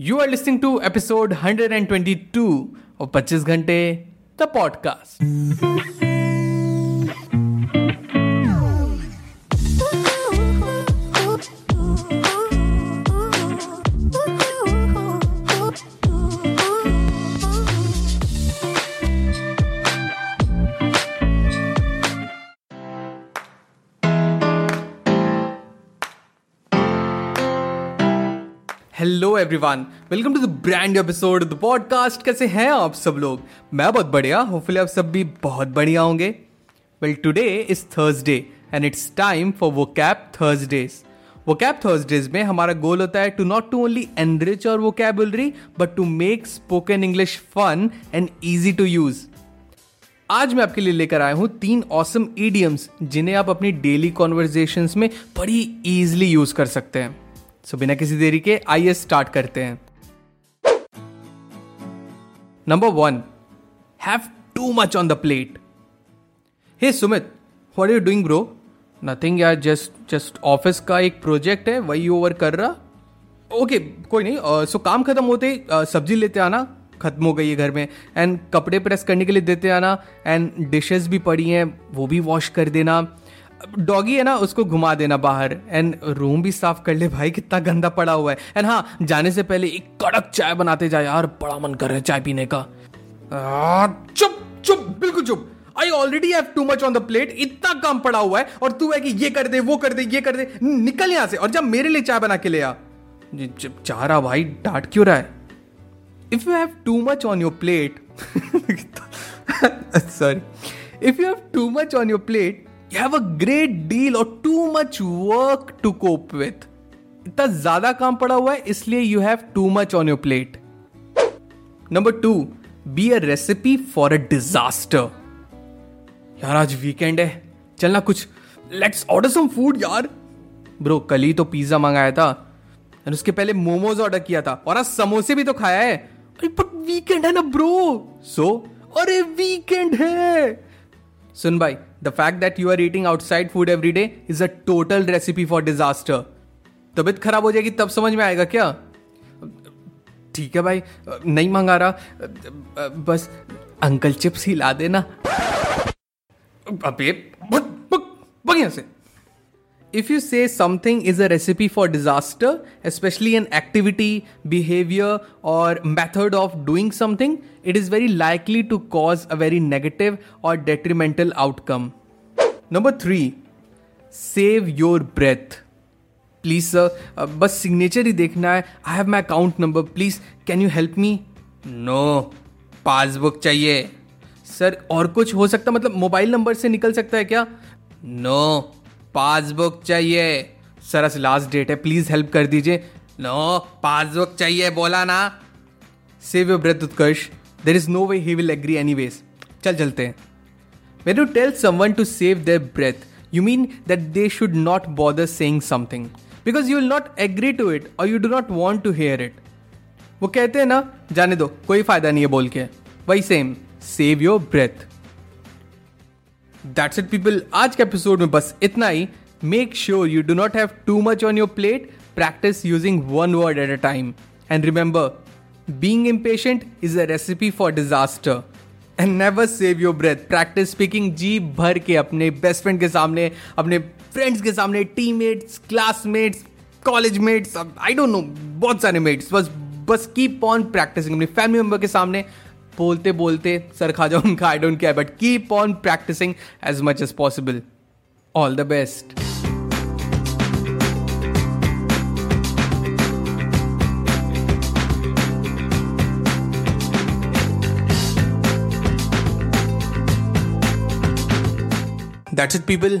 You are listening to episode 122 of 25 Ghante, the podcast. Hello everyone welcome to the brand episode the podcast कैसे हैं आप सब लोग? मैं बहुत बढ़िया होपफुली आप सब भी बहुत बढ़िया होंगे। Well today is Thursday and it's time for vocab Thursdays vocab Thursdays में हमारा गोल होता है to not to only enrich our vocabulary but to make spoken English fun and easy to use आज मैं आपके लिए लेकर आया हूँ तीन ऑसम ईडियम्स जिन्हें आप अपनी डेली कॉन्वर्जेशन में बड़ी इजिली यूज़ कर सकते हैं। सो बिना किसी देरी के आइए स्टार्ट करते हैं। Number one have too much on the plate hey Sumit what you doing bro nothing यार जस्ट जस्ट ऑफ़िस का एक प्रोजेक्ट है वही ओवर कर रहा। ओके okay, कोई नहीं सो uh, so काम खत्म होते uh, सब्ज़ी लेते आना खत्म हो गई है घर में। एंड कपड़े प्रेस करने के लिए देते आना एंड डिशेस भी पड़ी हैं वो भी वॉश कर देना। डॉगी है ना, उसको घुमा देना बाहर। एंड रूम भी साफ़ कर ले भाई, कितना गंदा पड़ा हुआ है। एंड हाँ जाने से पहले एक कड़क चाय बनाते जाए यार, बड़ा मन कर रहा है चाय पीने का। चुप चुप, बिल्कुल चुप। I already have too much on the plate इतना काम पड़ा हुआ है, और तू है कि ये कर दे, वो कर दे, ये कर दे। निकल यहाँ से, और जब मेरे लिए चाय बना के ले आ। चाह रहा भाई, डांट क्यों रहा है? If you have too much on your plate sorry if you have too much on your plate you have a great deal or too much work to cope with. इतना ज़्यादा काम पड़ा हुआ है इसलिए you have too much on your plate number two be a recipe for a disaster यार आज weekend है। चलना कुछ। लेट्स ऑर्डर सम फ़ूड यार। ब्रो कल ही तो पिज्जा मंगाया था। और उसके पहले मोमोज ऑर्डर किया था। और आज समोसे भी तो खाया है। बट वीकेंड है ना ब्रो सो so, अरे वीकेंड है। सुन भाई the fact that you are eating outside food every day is a total recipe for disaster तबीयत खराब हो जाएगी, तब समझ में आएगा क्या? ठीक है भाई, नहीं मंगा रहा। बस, अंकल चिप्स ही ला देना। अबे बढ़िया से। If you say something is a recipe for disaster, especially an activity, behavior, or method of doing something, it is very likely to cause a very negative or detrimental outcome. Number three, save your breath. Please sir बस signature ही देखना है I have my account number please can you help me no passbook चाहिए sir और कुछ हो सकता मतलब मोबाइल नंबर से निकल सकता है क्या नो no. पासबुक चाहिए। सर लास्ट डेट है प्लीज़ हेल्प कर दीजिए। नो पासबुक चाहिए, बोला ना। Save your breath Utkarsh there is no way he will agree any ways चल, चलते हैं। When you tell someone to save their breath you mean that they should not bother saying something because you will not agree to it और you do not want to hear it वो कहते हैं ना, जाने दो, कोई फ़ायदा नहीं है बोल के। वही same save your breath that's it people आज के एपिसोड में बस इतना ही. Make sure you do not have too much on your plate practise using one word at a time and remember being impatient is a recipe for disaster and never save your breath practise speaking जी भर के अपने best friend के सामने, अपने friends के सामने team mates classmates college mates I don't know बहुत सारे मेट्स बस बस कीप ऑन प्रैक्टिसिंग अपने फैमिली मेंबर के सामने बोलते बोलते सर खा जाओ, उनका I don't care but keep on practising as much as possible all the best that's it people